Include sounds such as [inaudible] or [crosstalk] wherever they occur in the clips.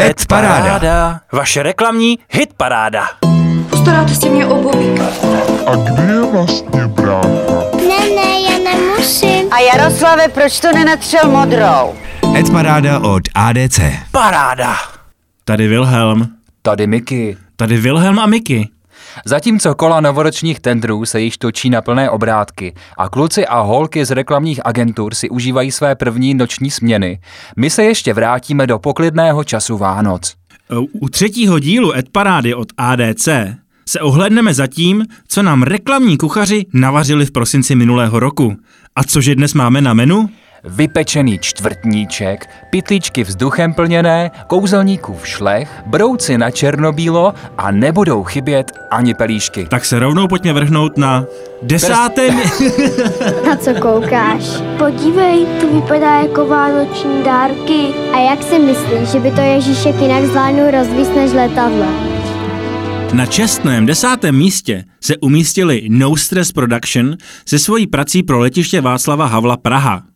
Ed Paráda. Vaše reklamní hit paráda. Postaráte si mě o. A kde je vlastně brácha? Ne, ne, já nemusím. A Jaroslave, proč to nenatřel modrou? Ed Paráda od ADC. Paráda. Tady Wilhelm. Tady Miky. Tady Wilhelm a Miky. Zatímco kola novoročních tendrů se již točí na plné obrátky a kluci a holky z reklamních agentur si užívají své první noční směny, my se ještě vrátíme do poklidného času Vánoc. U třetího dílu Ed Parády od ADC se ohledneme za tím, co nám reklamní kuchaři navařili v prosinci minulého roku. A cože dnes máme na menu? Vypečený čtvrtníček, pytličky vzduchem plněné, kouzelníkův šlech, brouci na černobílo a nebudou chybět ani pelíšky. Tak se rovnou pojďme vrhnout na desáté... [laughs] Na co koukáš? Podívej, to vypadá jako vánoční dárky. A jak si myslíš, že by to Ježíšek jinak zvládnul rozvíst než letadla? Na čestném desátém místě se umístili No Stress Production se svojí prací pro letiště Václava Havla Praha.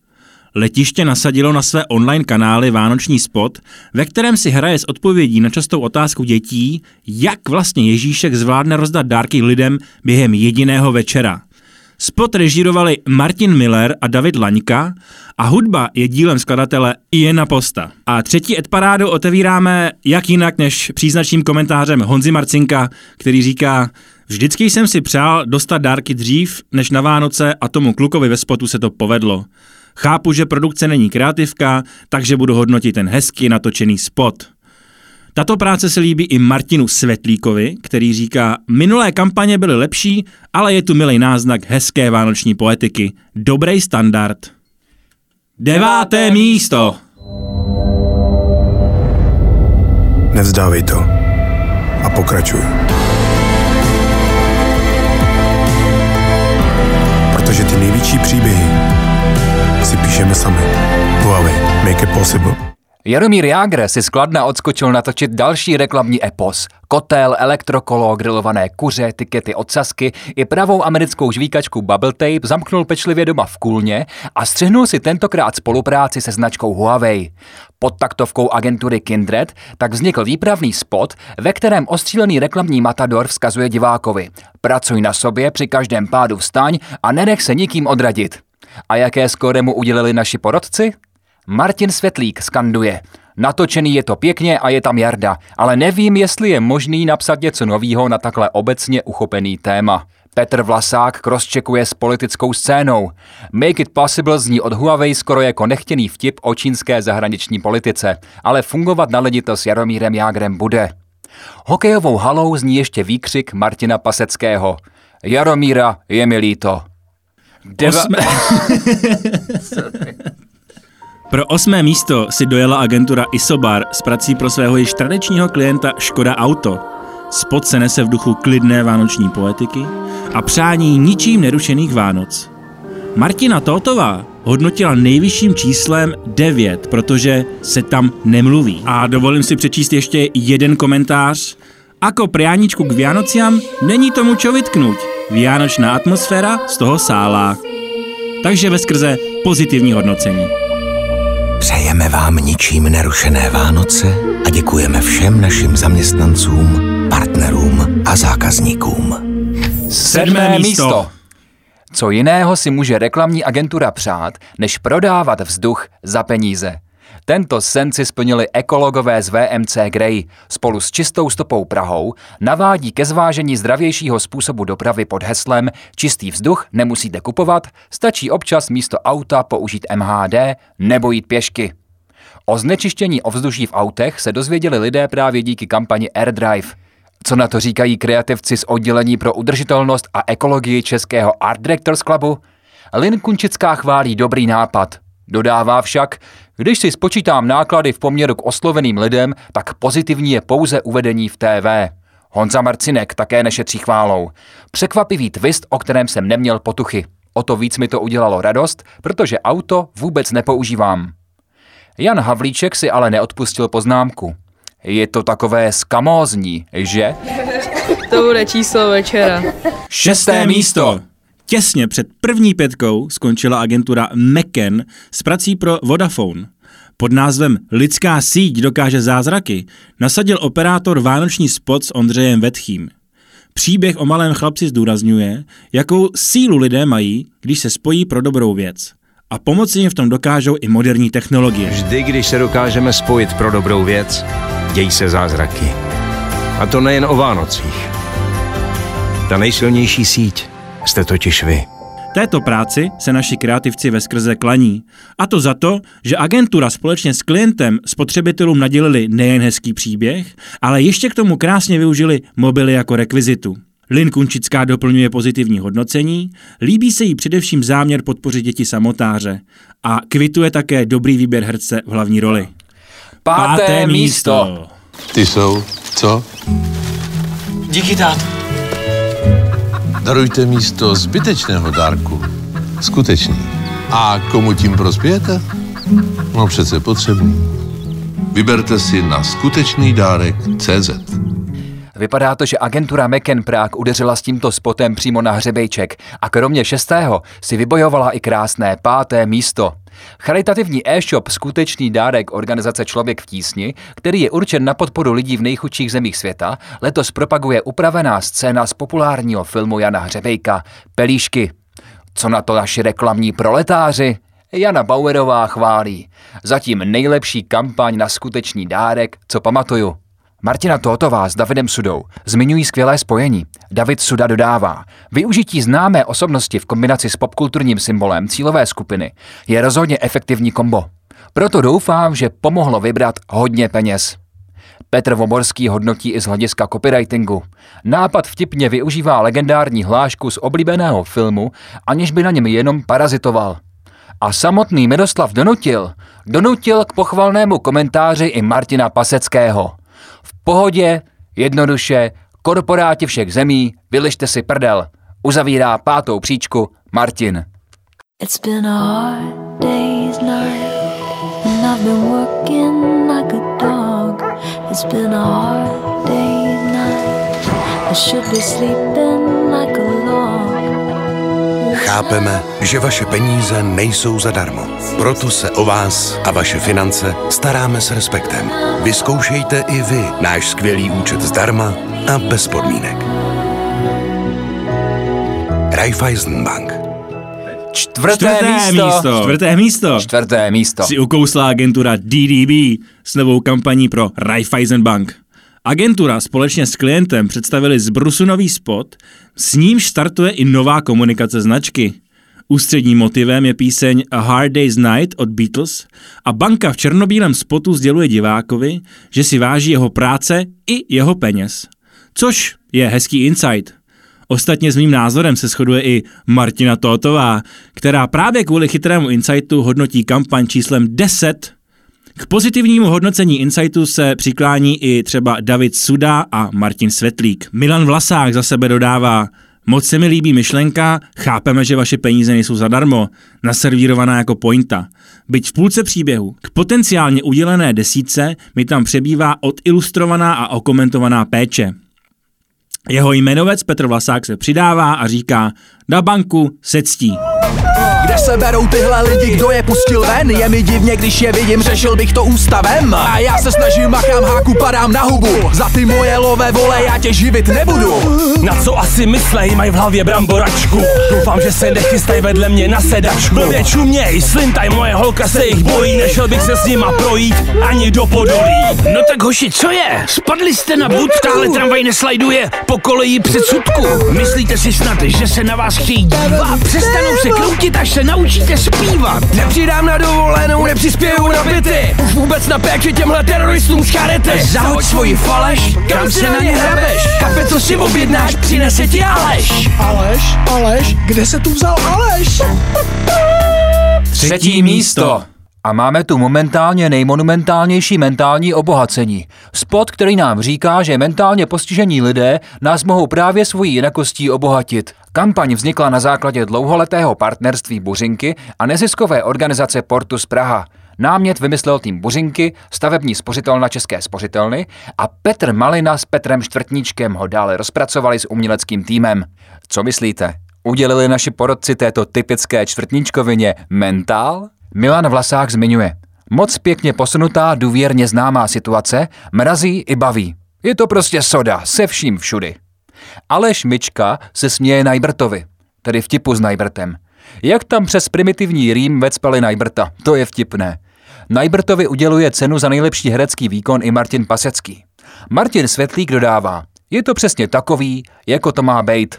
Letiště nasadilo na své online kanály vánoční spot, ve kterém si hraje s odpovědí na častou otázku dětí, jak vlastně Ježíšek zvládne rozdat dárky lidem během jediného večera. Spot režírovali Martin Miller a David Laňka a hudba je dílem skladatele Iena Posta. A třetí Edparádu otevíráme jak jinak než příznačným komentářem Honzi Marcinka, který říká Vždycky jsem si přál dostat dárky dřív než na Vánoce a tomu klukovi ve spotu se to povedlo. Chápu, že produkce není kreativka, takže budu hodnotit ten hezky natočený spot. Tato práce se líbí i Martinu Svetlíkovi, který říká, minulé kampaně byly lepší, ale je tu milý náznak hezké vánoční poetiky. Dobrý standard. Deváté místo. Nevzdávej to. A pokračuj. Protože ty největší příběhy si píšeme sami. Huawei. Make it possible. Jaromír Jágr si skladna odskočil natočit další reklamní epos. Kotel, elektrokolo, grilované kuře, tikety od Sasky i pravou americkou žvíkačku Bubble Tape zamknul pečlivě doma v Kůlně a střihnul si tentokrát spolupráci se značkou Huawei. Pod taktovkou agentury Kindred tak vznikl výpravný spot, ve kterém ostřílený reklamní matador vzkazuje divákovi Pracuj na sobě při každém pádu vstaň a nenech se nikým odradit. A jaké skóre mu udělili naši porodci? Martin Světlík skanduje. Natočený je to pěkně a je tam Jarda, ale nevím, jestli je možný napsat něco novýho na takhle obecně uchopený téma. Petr Vlasák crosscheckuje s politickou scénou. Make it possible zní od Huawei skoro jako nechtěný vtip o čínské zahraniční politice, ale fungovat na lidi to s Jaromírem Jágrem bude. Hokejovou halou zní ještě výkřik Martina Paseckého. Jaromíra, je mi líto. Deva... Osmé... [laughs] Pro osmé místo si dojela agentura Isobar s prací pro svého již tradičního klienta Škoda Auto. Spot se nese v duchu klidné vánoční poetiky a přání ničím nerušených Vánoc. Martina Totová hodnotila nejvyšším číslem 9, protože se tam nemluví. A dovolím si přečíst ještě jeden komentář. Ako prianičku k Vianociam není tomu čo vytknout. Vianočná atmosféra z toho sálá. Takže ve skrze pozitivní hodnocení. Přejeme vám ničím nerušené Vánoce a děkujeme všem našim zaměstnancům, partnerům a zákazníkům. Sedmé místo. Co jiného si může reklamní agentura přát, než prodávat vzduch za peníze? Tento sen si splnili ekologové z VMC Grey. Spolu s čistou stopou Prahou navádí ke zvážení zdravějšího způsobu dopravy pod heslem Čistý vzduch nemusíte kupovat, stačí občas místo auta použít MHD nebo jít pěšky. O znečištění ovzduší v autech se dozvěděli lidé právě díky kampani AirDrive. Co na to říkají kreativci z oddělení pro udržitelnost a ekologii Českého Art Directors Clubu? Lin Kunčická chválí dobrý nápad. Dodává však, když si spočítám náklady v poměru k osloveným lidem, tak pozitivní je pouze uvedení v TV. Honza Marcinek také nešetří chválou. Překvapivý twist, o kterém jsem neměl potuchy. O to víc mi to udělalo radost, protože auto vůbec nepoužívám. Jan Havlíček si ale neodpustil poznámku. Je to takové skamózní, že? To bude číslo večera. Šesté místo. Těsně před první pětkou skončila agentura Meken s prací pro Vodafone. pod názvem Lidská síť dokáže zázraky nasadil operátor vánoční spot s Ondřejem Vetchým. Příběh o malém chlapci zdůrazňuje, jakou sílu lidé mají, když se spojí pro dobrou věc. A pomoci jim v tom dokážou i moderní technologie. Vždy, když se dokážeme spojit pro dobrou věc, dějí se zázraky. A to nejen o Vánocích. Ta nejsilnější síť jste totiž vy. Této práci se naši kreativci ve skrze klaní. A to za to, že agentura společně s klientem spotřebitelům nadělili nejen hezký příběh, ale ještě k tomu krásně využili mobily jako rekvizitu. Lin Kunčická doplňuje pozitivní hodnocení, líbí se jí především záměr podpořit děti samotáře a kvituje také dobrý výběr herce v hlavní roli. Páté, Páté místo. Ty jsou, co? Díky, táto. Darujte místo zbytečného dárku. Skutečný. A komu tím prospějete? No přece potřebný. Vyberte si na skutečný dárek CZ. Vypadá to, že agentura McCann Prague udeřila s tímto spotem přímo na hřebejček a kromě šestého si vybojovala i krásné páté místo. Charitativní e-shop Skutečný dárek organizace Člověk v tísni, který je určen na podporu lidí v nejchudších zemích světa, letos propaguje upravená scéna z populárního filmu Jana Hřebejka Pelíšky. Co na to naši reklamní proletáři? Jana Bauerová chválí. Zatím nejlepší kampaň na skutečný dárek, co pamatuju. Martina Totová s Davidem Sudou zmiňují skvělé spojení. David Suda dodává, využití známé osobnosti v kombinaci s popkulturním symbolem cílové skupiny je rozhodně efektivní kombo. Proto doufám, že pomohlo vybrat hodně peněz. Petr Voborský hodnotí i z hlediska copywritingu. Nápad vtipně využívá legendární hlášku z oblíbeného filmu, aniž by na něm jenom parazitoval. A samotný Miroslav donutil, donutil k pochvalnému komentáři i Martina Paseckého – pohodě, jednoduše, korporáti všech zemí, vylište si prdel. Uzavírá pátou příčku Martin. It's been a hard day's night And I've been working like a dog It's been a hard day's night I should be sleeping Chápeme, že vaše peníze nejsou zadarmo. Proto se o vás a vaše finance staráme s respektem. Vyzkoušejte i vy náš skvělý účet zdarma a bez podmínek. Raiffeisen Bank. Čtvrté, Čtvrté místo. místo. Čtvrté místo. Čtvrté místo. Si ukousla agentura DDB s novou kampaní pro Raiffeisen Bank. Agentura společně s klientem představili zbrusunový spot, s nímž startuje i nová komunikace značky. Ústředním motivem je píseň A Hard Day's Night od Beatles a banka v černobílém spotu sděluje divákovi, že si váží jeho práce i jeho peněz. Což je hezký insight. Ostatně s mým názorem se shoduje i Martina Totová, která právě kvůli chytrému insightu hodnotí kampaň číslem 10 k pozitivnímu hodnocení Insightu se přiklání i třeba David Suda a Martin Svetlík. Milan Vlasák za sebe dodává, moc se mi líbí myšlenka, chápeme, že vaše peníze nejsou zadarmo, naservírovaná jako pointa. Byť v půlce příběhu, k potenciálně udělené desíce mi tam přebývá odilustrovaná a okomentovaná péče. Jeho jmenovec Petr Vlasák se přidává a říká, na banku se ctí. Kde se berou tyhle lidi, kdo je pustil ven? Je mi divně, když je vidím, řešil bych to ústavem. A já se snažím, makám háku, padám na hubu. Za ty moje lové vole, já tě živit nebudu. Na co asi myslej, mají v hlavě bramboračku. Doufám, že se nechystaj vedle mě na sedačku. Blbě čuměj, slintaj, moje holka se jich bojí Nešel bych se s nima projít ani do podolí. No tak hoši, co je? Spadli jste na bud, tahle tramvaj neslajduje po koleji předsudku Myslíte si snad, že se na vás chtějí dívat? Přestanou se kroutit, až se naučíte zpívat. Nepřidám na dovolenou, nepřispěju na byty. Už vůbec na péči těmhle teroristům z charity. Zahoď svoji faleš, kam se na ně hrabeš. Kafe, co si objednáš, přinese ti Aleš. Aleš, Aleš, kde se tu vzal Aleš? Třetí místo. A máme tu momentálně nejmonumentálnější mentální obohacení. Spot, který nám říká, že mentálně postižení lidé nás mohou právě svojí jinakostí obohatit. Kampaň vznikla na základě dlouholetého partnerství Buřinky a neziskové organizace Portus Praha. Námět vymyslel tým Buřinky, stavební spořitelna České spořitelny a Petr Malina s Petrem Čtvrtníčkem ho dále rozpracovali s uměleckým týmem. Co myslíte? Udělili naši porodci této typické čtvrtníčkovině mentál? Milan Vlasák zmiňuje. Moc pěkně posunutá, důvěrně známá situace, mrazí i baví. Je to prostě soda, se vším všudy. Aleš Mička se směje Najbrtovi, tedy vtipu s Najbrtem. Jak tam přes primitivní rým vecpali Najbrta, to je vtipné. Najbrtovi uděluje cenu za nejlepší herecký výkon i Martin Pasecký. Martin Světlík dodává, je to přesně takový, jako to má být.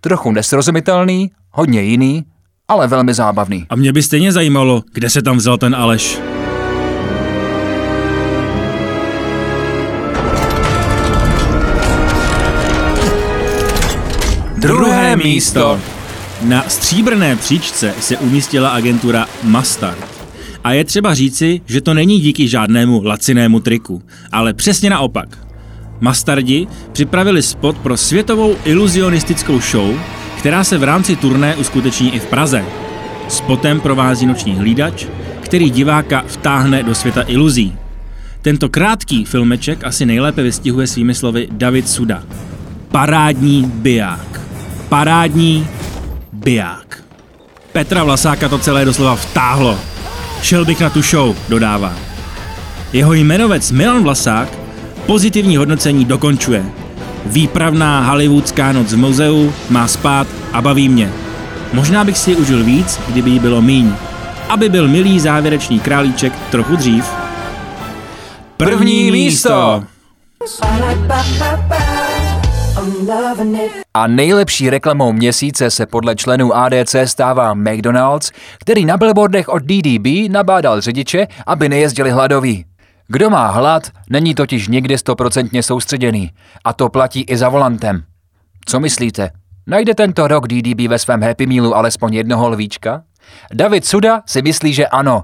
Trochu nesrozumitelný, hodně jiný, ale velmi zábavný. A mě by stejně zajímalo, kde se tam vzal ten Aleš. Druhé místo. Na stříbrné příčce se umístila agentura Mustard. A je třeba říci, že to není díky žádnému lacinému triku, ale přesně naopak. Mastardi připravili spot pro světovou iluzionistickou show, která se v rámci turné uskuteční i v Praze. Spotem provází noční hlídač, který diváka vtáhne do světa iluzí. Tento krátký filmeček asi nejlépe vystihuje svými slovy David Suda. Parádní biják. Parádní biják. Petra Vlasáka to celé doslova vtáhlo. Šel bych na tu show, dodává. Jeho jmenovec Milan Vlasák pozitivní hodnocení dokončuje. Výpravná hollywoodská noc v muzeu má spát a baví mě. Možná bych si ji užil víc, kdyby jí bylo míň. Aby byl milý závěrečný králíček trochu dřív. První místo! A nejlepší reklamou měsíce se podle členů ADC stává McDonald's, který na billboardech od DDB nabádal řidiče, aby nejezdili hladoví. Kdo má hlad, není totiž nikdy stoprocentně soustředěný. A to platí i za volantem. Co myslíte? Najde tento rok DDB ve svém Happy Mealu alespoň jednoho lvíčka? David Suda si myslí, že ano.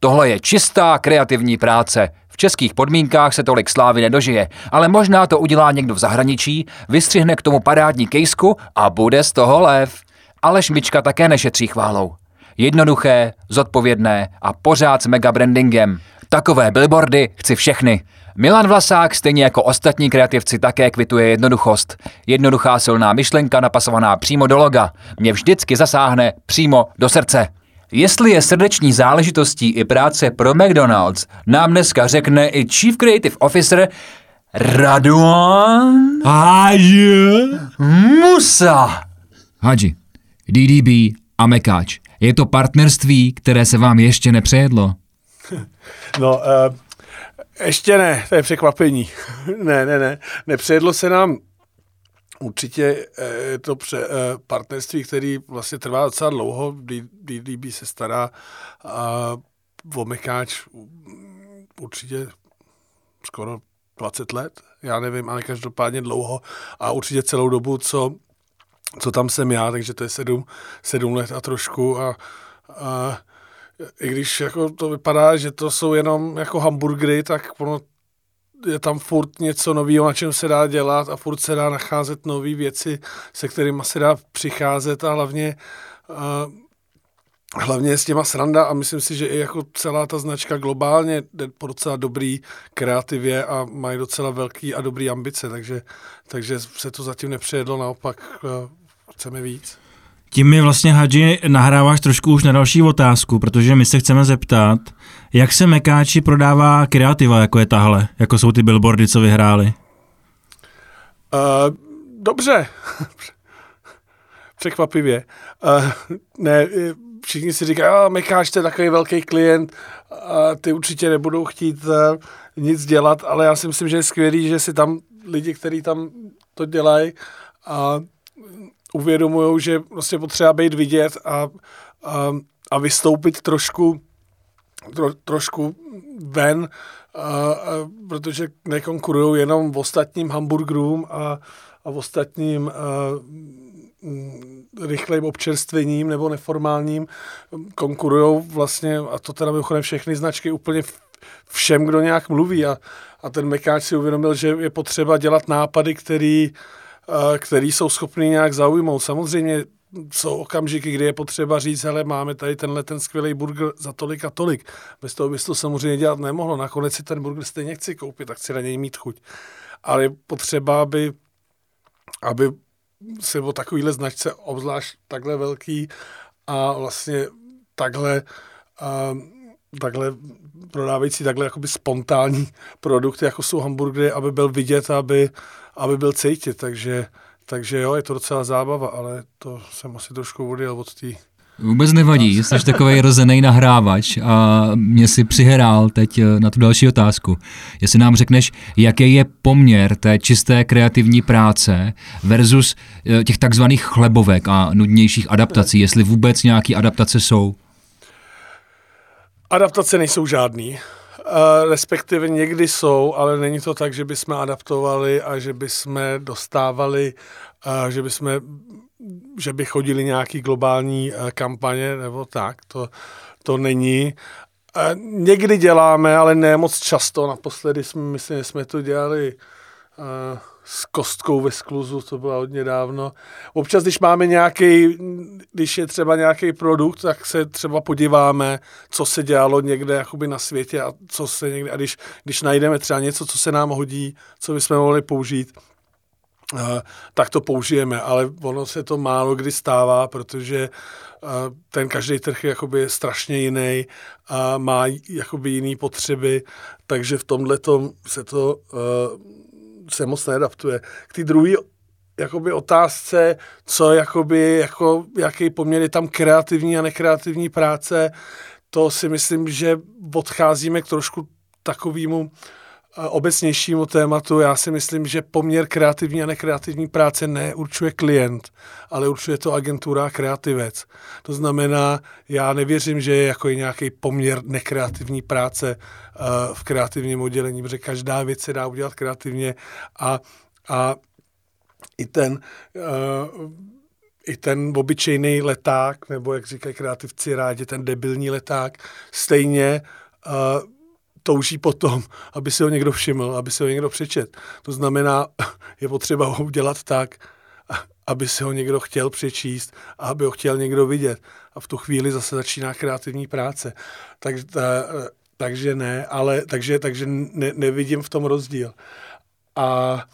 Tohle je čistá kreativní práce. V českých podmínkách se tolik slávy nedožije, ale možná to udělá někdo v zahraničí, vystřihne k tomu parádní kejsku a bude z toho lev. Ale šmička také nešetří chválou. Jednoduché, zodpovědné a pořád s mega brandingem. Takové billboardy chci všechny. Milan Vlasák, stejně jako ostatní kreativci, také kvituje jednoduchost. Jednoduchá silná myšlenka napasovaná přímo do loga. Mě vždycky zasáhne přímo do srdce. Jestli je srdeční záležitostí i práce pro McDonald's, nám dneska řekne i Chief Creative Officer Raduan Musa. Hadži, DDB a Mekáč. Je to partnerství, které se vám ještě nepřejedlo? No, uh, ještě ne, to je překvapení. [laughs] ne, ne, ne. Nepřejedlo se nám určitě je to pře, partnerství, který vlastně trvá docela dlouho. DDB se stará a o Mekáč určitě skoro 20 let, já nevím, ale každopádně dlouho a určitě celou dobu, co, co tam jsem já, takže to je sedm, sedm let a trošku a, a i když jako to vypadá, že to jsou jenom jako hamburgery, tak ono je tam furt něco nového, na čem se dá dělat a furt se dá nacházet nové věci, se kterými se dá přicházet a hlavně uh, hlavně s těma sranda a myslím si, že i jako celá ta značka globálně jde po docela dobrý kreativě a mají docela velký a dobrý ambice, takže, takže se to zatím nepřejedlo, naopak uh, chceme víc. Tím mi vlastně, Hadži, nahráváš trošku už na další otázku, protože my se chceme zeptat, jak se Mekáči prodává kreativa, jako je tahle, jako jsou ty billboardy, co vyhráli? Uh, dobře. [laughs] Překvapivě. Uh, ne, všichni si říkají, a Mekáč, to je takový velký klient, a ty určitě nebudou chtít uh, nic dělat, ale já si myslím, že je skvělý, že si tam lidi, kteří tam to dělají, a uvědomují, že prostě potřeba být vidět a, a, a vystoupit trošku, tro, trošku ven, a, a, protože nekonkurují jenom v ostatním hamburgerům a, a v ostatním a, rychlým občerstvením nebo neformálním konkurují vlastně, a to teda mimochodem všechny značky úplně všem, kdo nějak mluví. A, a ten Mekáč si uvědomil, že je potřeba dělat nápady, který který jsou schopni nějak zaujmout. Samozřejmě jsou okamžiky, kdy je potřeba říct, hele, máme tady tenhle ten skvělý burger za tolik a tolik. Bez toho bys to samozřejmě dělat nemohlo. Nakonec si ten burger stejně chci koupit, tak chci na něj mít chuť. Ale je potřeba, aby, aby se o takovýhle značce, obzvlášť takhle velký a vlastně takhle uh, takhle prodávající takhle jakoby spontánní produkty, jako jsou hamburgery, aby byl vidět, aby, aby byl cítit, takže, takže jo, je to docela zábava, ale to jsem asi trošku odjel od té Vůbec nevadí, jsi takový rozený nahrávač a mě si přihrál teď eh, na tu další otázku. Jestli nám řekneš, jaký je poměr té čisté kreativní práce versus eh, těch takzvaných chlebovek a nudnějších adaptací, jestli vůbec nějaké adaptace jsou? Adaptace nejsou žádný. Uh, respektive někdy jsou, ale není to tak, že bychom adaptovali a že bychom dostávali, uh, že bychom že by chodili nějaký globální uh, kampaně nebo tak. To, to není. Někdy děláme, ale ne moc často. Naposledy jsme, myslím, že jsme to dělali s kostkou ve skluzu, to bylo hodně dávno. Občas, když máme nějaký, když je třeba nějaký produkt, tak se třeba podíváme, co se dělalo někde jakoby na světě a co se někde, a když, když najdeme třeba něco, co se nám hodí, co bychom mohli použít, uh, tak to použijeme, ale ono se to málo kdy stává, protože uh, ten každý trh je jakoby strašně jiný a má jakoby jiný potřeby, takže v tomhle se to uh, se moc neadaptuje. K té druhé jakoby otázce, co jakoby, jako, jaký poměr je tam kreativní a nekreativní práce, to si myslím, že odcházíme k trošku takovému obecnějšímu tématu. Já si myslím, že poměr kreativní a nekreativní práce neurčuje klient, ale určuje to agentura a kreativec. To znamená, já nevěřím, že je jako nějaký poměr nekreativní práce uh, v kreativním oddělení, protože každá věc se dá udělat kreativně a, a i ten uh, i ten obyčejný leták, nebo jak říkají kreativci rádi, ten debilní leták, stejně uh, touží potom, aby si ho někdo všiml, aby si ho někdo přečet. To znamená, je potřeba ho udělat tak, aby si ho někdo chtěl přečíst a aby ho chtěl někdo vidět. A v tu chvíli zase začíná kreativní práce. Takže, ta, takže ne, ale takže, takže ne, nevidím v tom rozdíl. A,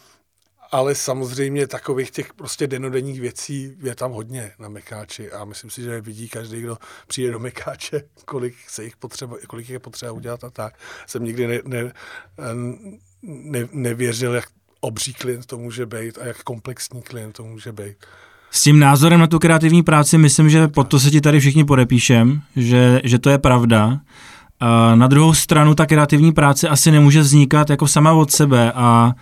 ale samozřejmě takových těch prostě denodenních věcí je tam hodně na Mekáči a myslím si, že vidí každý, kdo přijde do Mekáče, kolik se jich potřeba, kolik je potřeba udělat a tak. Jsem nikdy ne, ne, ne, nevěřil, jak obří klient to může být a jak komplexní klient to může být. S tím názorem na tu kreativní práci myslím, že pod to se ti tady všichni podepíšem, že, že to je pravda. A na druhou stranu ta kreativní práce asi nemůže vznikat jako sama od sebe a,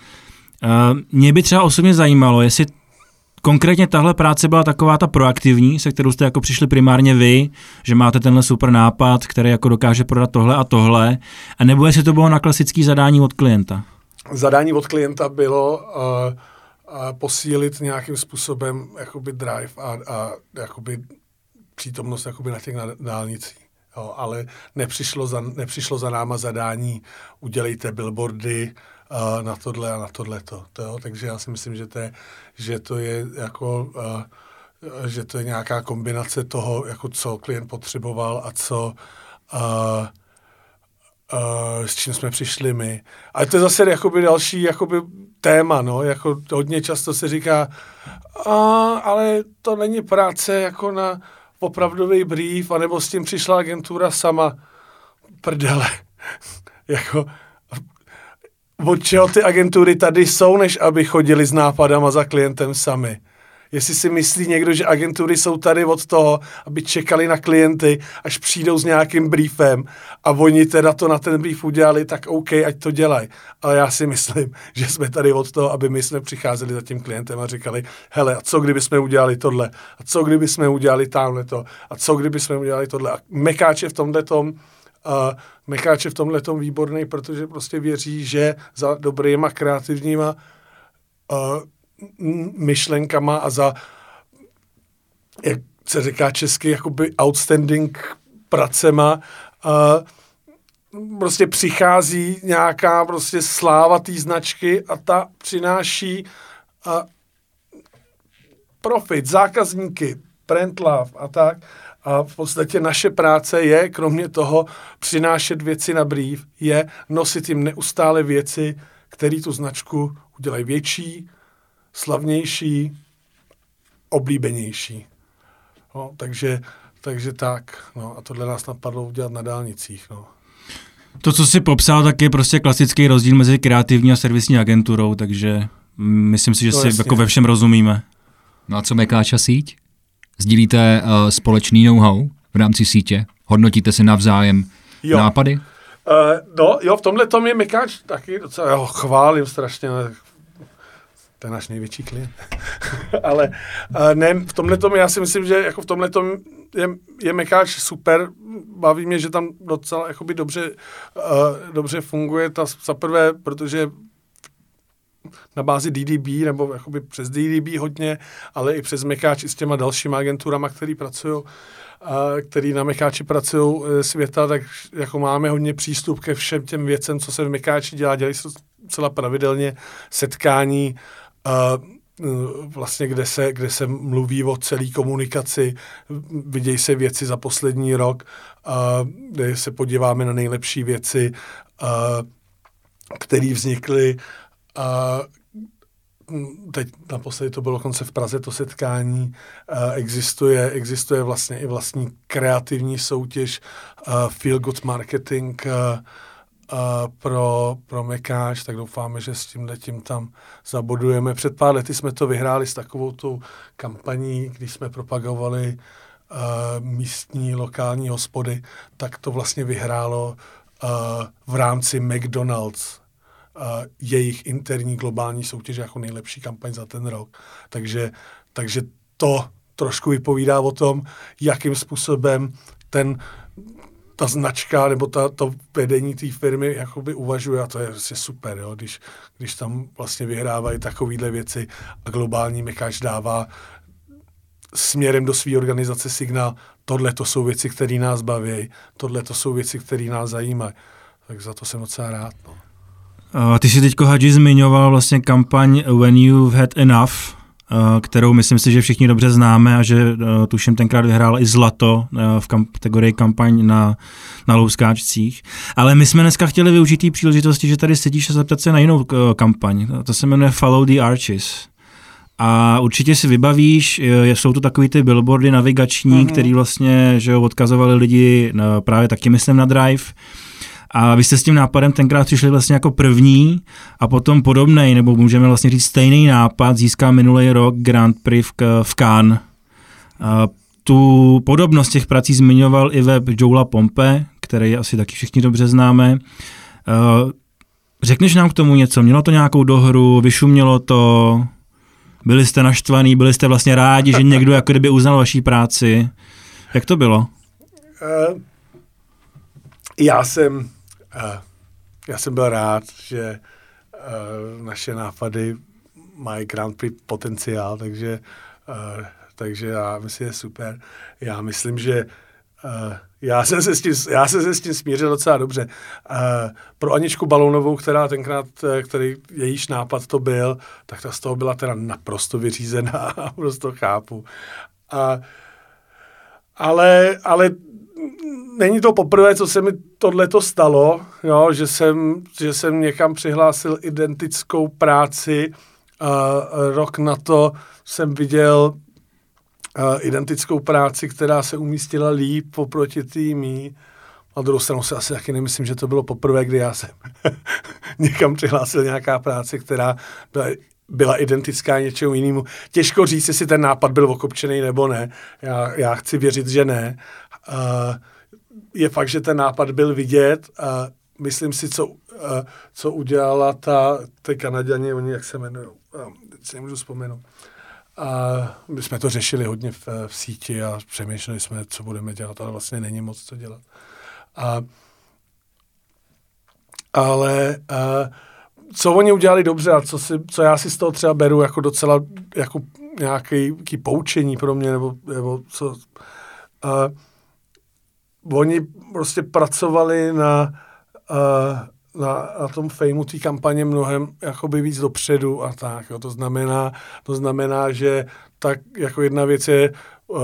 mě by třeba osobně zajímalo, jestli konkrétně tahle práce byla taková ta proaktivní, se kterou jste jako přišli primárně vy, že máte tenhle super nápad, který jako dokáže prodat tohle a tohle, a nebo jestli to bylo na klasický zadání od klienta? Zadání od klienta bylo uh, uh, posílit nějakým způsobem jakoby drive a, a jakoby přítomnost jakoby na těch dálnicích. Jo, ale nepřišlo za, nepřišlo za náma zadání, udělejte billboardy uh, na tohle a na tohle to. Jo? Takže já si myslím, že to je, že to je jako uh, že to je nějaká kombinace toho, jako co klient potřeboval a co uh, uh, s čím jsme přišli my. Ale to je zase jakoby další jakoby téma, no, jako hodně často se říká, a, ale to není práce jako na opravdový brief, anebo s tím přišla agentura sama. Prdele. [laughs] jako, od čeho ty agentury tady jsou, než aby chodili s nápadama za klientem sami. Jestli si myslí někdo, že agentury jsou tady od toho, aby čekali na klienty, až přijdou s nějakým briefem a oni teda to na ten brief udělali, tak OK, ať to dělají. Ale já si myslím, [laughs] že jsme tady od toho, aby my jsme přicházeli za tím klientem a říkali, hele, a co kdyby jsme udělali tohle? A co kdyby jsme udělali tamhle to? A co kdyby jsme udělali tohle? A Mekáče v tomhle tom, uh, Mekáče v tomhle tom výborný, protože prostě věří, že za dobrýma kreativníma uh, myšlenkama a za, jak se říká česky, jakoby outstanding pracema a prostě přichází nějaká prostě sláva té značky a ta přináší a profit, zákazníky, brand love a tak. A v podstatě naše práce je, kromě toho přinášet věci na brief, je nosit jim neustále věci, které tu značku udělají větší, slavnější, oblíbenější. No, takže, takže tak, no a tohle nás napadlo udělat na dálnicích, no. To, co si popsal, tak je prostě klasický rozdíl mezi kreativní a servisní agenturou, takže myslím si, že No si jasně. jako ve všem rozumíme. No a co Mekáča síť? Sdílíte uh, společný know-how v rámci sítě? Hodnotíte si navzájem Jo. nápady? Uh, no, jo, v tomhle tom je Mekáč taky docela, já ho chválím strašně, ale to je náš největší klient. [laughs] ale ne, v tomhle tom já si myslím, že jako v tomhle tom je, je Mekáč super, baví mě, že tam docela jakoby dobře, uh, dobře funguje ta za prvé, protože na bázi DDB, nebo jakoby přes DDB hodně, ale i přes Mekáč i s těma dalšíma agenturama, který pracují, který na Mekáči pracují e, světa, tak jako máme hodně přístup ke všem těm věcem, co se v Mekáči dělá. Dělají se celá pravidelně setkání, vlastně kde se, kde se mluví o celé komunikaci, vidějí se věci za poslední rok, kde se podíváme na nejlepší věci, které vznikly. Teď naposledy to bylo konce v Praze, to setkání, existuje, existuje vlastně i vlastní kreativní soutěž Feel Good Marketing pro, pro Mekáč, tak doufáme, že s tím tím tam zabodujeme. Před pár lety jsme to vyhráli s takovou tou kampaní, když jsme propagovali uh, místní, lokální hospody, tak to vlastně vyhrálo uh, v rámci McDonald's uh, jejich interní globální soutěž jako nejlepší kampaň za ten rok. Takže, takže to trošku vypovídá o tom, jakým způsobem ten ta značka nebo ta, to vedení té firmy jakoby uvažuje a to je vlastně super, jo? Když, když tam vlastně vyhrávají takovéhle věci a globální mekáč dává směrem do své organizace signál, tohle to jsou věci, které nás baví, tohle to jsou věci, které nás zajímají. Tak za to jsem docela rád. No. Uh, ty jsi teďko, Hadži, zmiňoval vlastně kampaň When You've Had Enough, kterou myslím si, že všichni dobře známe a že uh, tuším tenkrát vyhrál i zlato uh, v kam- kategorii kampaň na, na louskáčcích. Ale my jsme dneska chtěli využít té příležitosti, že tady sedíš a zeptat se na jinou kampaň. To se jmenuje Follow the Arches. A určitě si vybavíš, jsou to takový ty billboardy navigační, mm-hmm. který vlastně že jo, odkazovali lidi právě taky myslím na Drive. A vy jste s tím nápadem tenkrát přišli vlastně jako první a potom podobný, nebo můžeme vlastně říct stejný nápad, získal minulý rok Grand Prix v, v Cannes. A tu podobnost těch prací zmiňoval i web Joula Pompe, který asi taky všichni dobře známe. Řekneš nám k tomu něco? Mělo to nějakou dohru, vyšumělo to, byli jste naštvaný, byli jste vlastně rádi, že někdo jako kdyby uznal vaší práci. Jak to bylo? Uh, já jsem, já jsem byl rád, že uh, naše nápady mají Grand Prix potenciál, takže, uh, takže já myslím, že je super. Já myslím, že uh, já jsem, se s tím, já jsem se s tím smířil docela dobře. Pro Aničku Balounovou, která tenkrát, eh, který jejíž nápad to byl, tak ta z toho byla teda naprosto vyřízená [laughs] prostě chápu. A, ale, ale není to poprvé, co se mi tohle to stalo, jo, že, jsem, že jsem někam přihlásil identickou práci. Uh, rok na to jsem viděl identickou práci, která se umístila líp oproti týmí. Na druhou stranu se asi taky nemyslím, že to bylo poprvé, kdy já jsem [laughs] někam přihlásil nějaká práce, která byla, byla identická něčemu jinému. Těžko říct, jestli ten nápad byl okopčený nebo ne. Já, já chci věřit, že ne. Uh, je fakt, že ten nápad byl vidět a myslím si, co, uh, co udělala ta, ty Kanaděni, oni jak se jmenují, uh, teď si nemůžu vzpomenout. A my jsme to řešili hodně v, v síti a přemýšleli jsme, co budeme dělat, ale vlastně není moc co dělat. A, ale a, co oni udělali dobře a co, si, co já si z toho třeba beru jako docela jako nějaký poučení pro mě, nebo, nebo co... A, oni prostě pracovali na, uh, na, na tom fejmu té kampaně mnohem jakoby víc dopředu a tak. Jo. To, znamená, to znamená, že tak jako jedna věc je uh,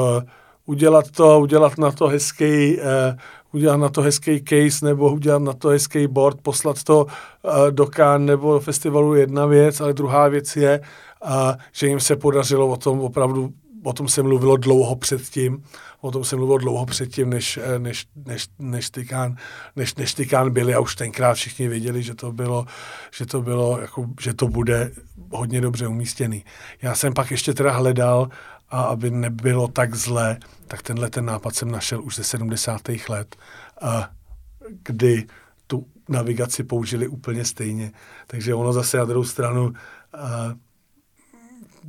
udělat to, udělat na to hezký, uh, udělat na to hezký case nebo udělat na to hezký board, poslat to uh, do Cannes nebo do festivalu jedna věc, ale druhá věc je, uh, že jim se podařilo o tom opravdu o tom se mluvilo dlouho předtím, o tom se mluvilo dlouho předtím, než, eh, než, než, než, tykán, než, než tykán byli a už tenkrát všichni věděli, že to bylo, že to bylo, jako, že to bude hodně dobře umístěný. Já jsem pak ještě teda hledal, a aby nebylo tak zlé, tak tenhle ten nápad jsem našel už ze 70. let, a kdy tu navigaci použili úplně stejně. Takže ono zase na druhou stranu a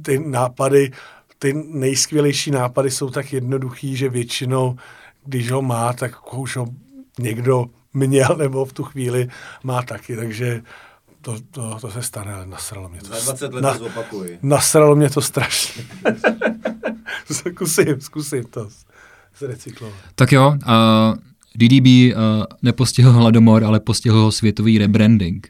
ty nápady, ty nejskvělejší nápady jsou tak jednoduchý, že většinou, když ho má, tak už ho někdo měl nebo v tu chvíli má taky, takže to, to, to se stane, ale nasralo mě to. Za 20 let na, to Nasralo mě to strašně. [laughs] zkusím, zkusím to zrecyklovat. Tak jo, uh, DDB uh, nepostihl hladomor, ale postihl ho světový rebranding.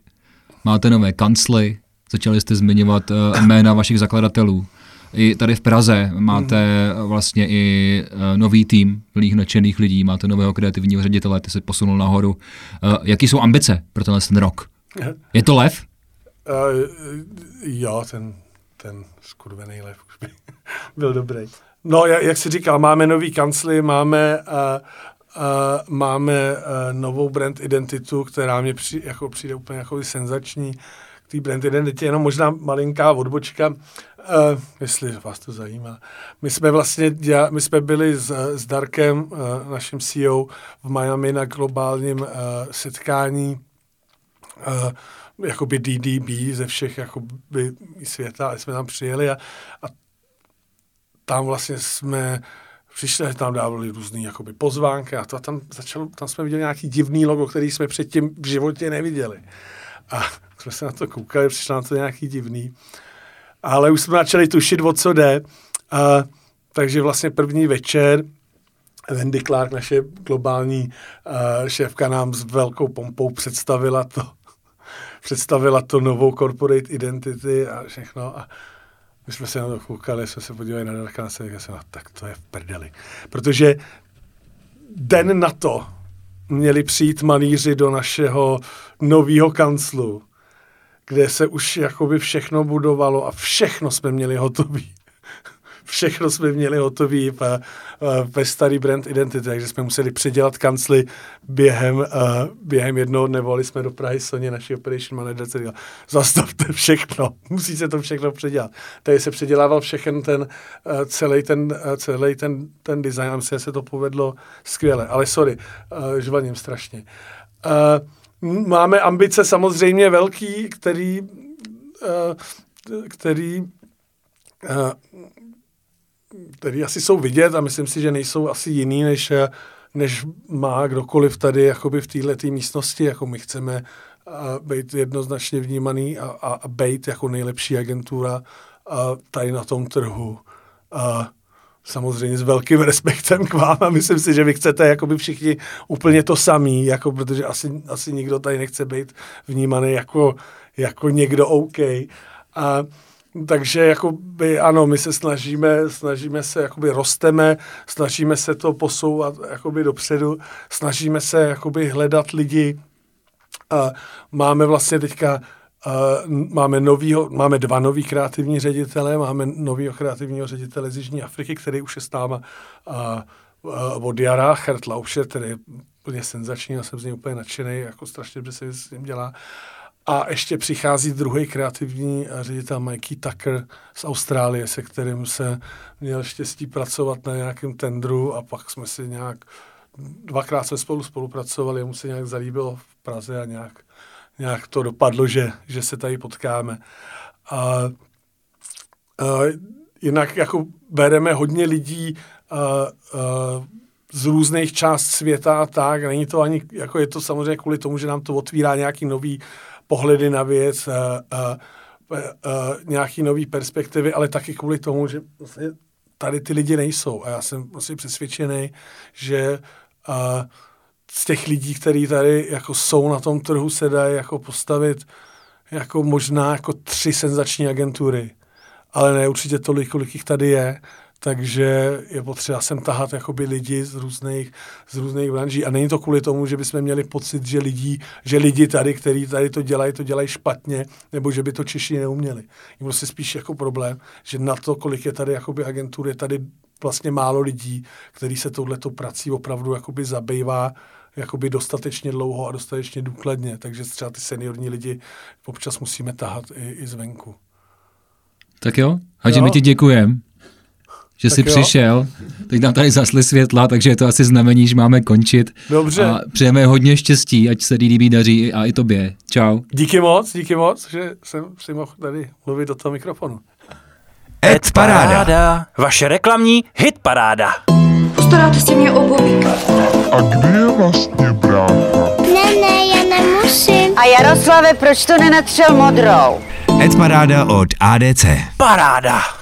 Máte nové kancly, začali jste zmiňovat uh, jména vašich zakladatelů. I tady v Praze máte vlastně i uh, nový tým plných nadšených lidí, máte nového kreativního ředitele, ty se posunul nahoru. Uh, jaký jsou ambice pro tenhle ten rok? [laughs] Je to lev? Uh, jo, ten, ten skurvený lev už by [laughs] byl dobrý. No, jak, jak jsi říkal, máme nový kancly, máme, uh, uh, máme uh, novou brand identitu, která mě při, jako přijde úplně jako senzační. K té brand identitě jenom možná malinká odbočka, uh, jestli vás to zajímá. My jsme vlastně, děla, my jsme byli s, s Darkem, uh, naším CEO, v Miami na globálním uh, setkání uh, jakoby DDB ze všech jakoby světa a jsme tam přijeli a, a tam vlastně jsme přišli, tam dávali různé jakoby pozvánky a to a tam, začalo, tam jsme viděli nějaký divný logo, který jsme předtím v životě neviděli. A jsme se na to koukali, přišlo na to nějaký divný. Ale už jsme začali tušit, o co jde. A, takže vlastně první večer Wendy Clark, naše globální uh, šéfka, nám s velkou pompou představila to, [laughs] představila to novou corporate identity a všechno. A my jsme se na to koukali, jsme se podívali na Darka a no, tak to je v prdeli. Protože den na to měli přijít malíři do našeho nového kanclu, kde se už jakoby všechno budovalo a všechno jsme měli hotový [laughs] všechno jsme měli hotový ve, ve starý brand identity, takže jsme museli předělat kancly během, uh, během jednoho dne, volali jsme do Prahy Soně, naši operation manager, co říkal, zastavte všechno, [laughs] musí se to všechno předělat. Tady se předělával všechen ten, celý ten, celý ten, ten design a myslím, že se to povedlo skvěle, ale sorry, žvaním strašně. Uh, máme ambice samozřejmě velký, který, uh, který uh, který asi jsou vidět a myslím si, že nejsou asi jiný, než, než má kdokoliv tady jakoby v této místnosti, jako my chceme být jednoznačně vnímaný a, a, a být jako nejlepší agentura a tady na tom trhu. A samozřejmě s velkým [laughs] respektem k vám a myslím si, že vy chcete jakoby všichni úplně to samý, jako, protože asi, asi nikdo tady nechce být vnímaný jako, jako někdo OK. A takže jakoby, ano, my se snažíme, snažíme se, jakoby rosteme, snažíme se to posouvat jakoby dopředu, snažíme se jakoby hledat lidi. A máme vlastně teďka máme, novýho, máme dva nový kreativní ředitele, máme novýho kreativního ředitele z Jižní Afriky, který už je s náma od jara, Hert Lauscher, který je úplně senzační, já jsem z něj úplně nadšený, jako strašně dobře se s ním dělá. A ještě přichází druhý kreativní ředitel Mikey Tucker z Austrálie, se kterým se měl štěstí pracovat na nějakém tendru a pak jsme si nějak, dvakrát jsme spolu spolupracovali, mu se nějak zalíbilo v Praze a nějak, nějak to dopadlo, že, že se tady potkáme. A, a jinak jako bereme hodně lidí a, a, z různých část světa tak, není to ani, jako je to samozřejmě kvůli tomu, že nám to otvírá nějaký nový pohledy na věc, a, a, a, nějaký nový perspektivy, ale taky kvůli tomu, že vlastně tady ty lidi nejsou. A já jsem vlastně přesvědčený, že a, z těch lidí, kteří tady jako jsou na tom trhu, se dají jako postavit jako možná jako tři senzační agentury. Ale ne určitě tolik, kolik jich tady je. takže je potřeba sem tahat jakoby lidi z různých, z různých branží. A není to kvůli tomu, že bychom měli pocit, že lidi, že lidi tady, kteří tady to dělají, to dělají špatně, nebo že by to Češi neuměli. Je prostě spíš jako problém, že na to, kolik je tady jakoby agentur, je tady vlastně málo lidí, který se touhletou prací opravdu jakoby zabývá jakoby dostatečně dlouho a dostatečně důkladně. Takže třeba ty seniorní lidi občas musíme tahat i, i zvenku. Tak jo, Hadži, my ti děkujem, že Tak jsi jo. přišel. Teď nám tady zasly světla, takže je to asi znamení, že máme končit. Dobře. A přejeme hodně štěstí, ať se líbí daří a i tobě. Čau. Díky moc, díky moc, že jsem si mohl tady mluvit do toho mikrofonu. Ed Paráda. Vaše reklamní hit paráda. Postaráte si mě o bobíka. A kde je vlastně brácha? Ne, ne, já nemusím. A Jaroslave, proč to nenatřel modrou? Ed Paráda od ADC. Paráda.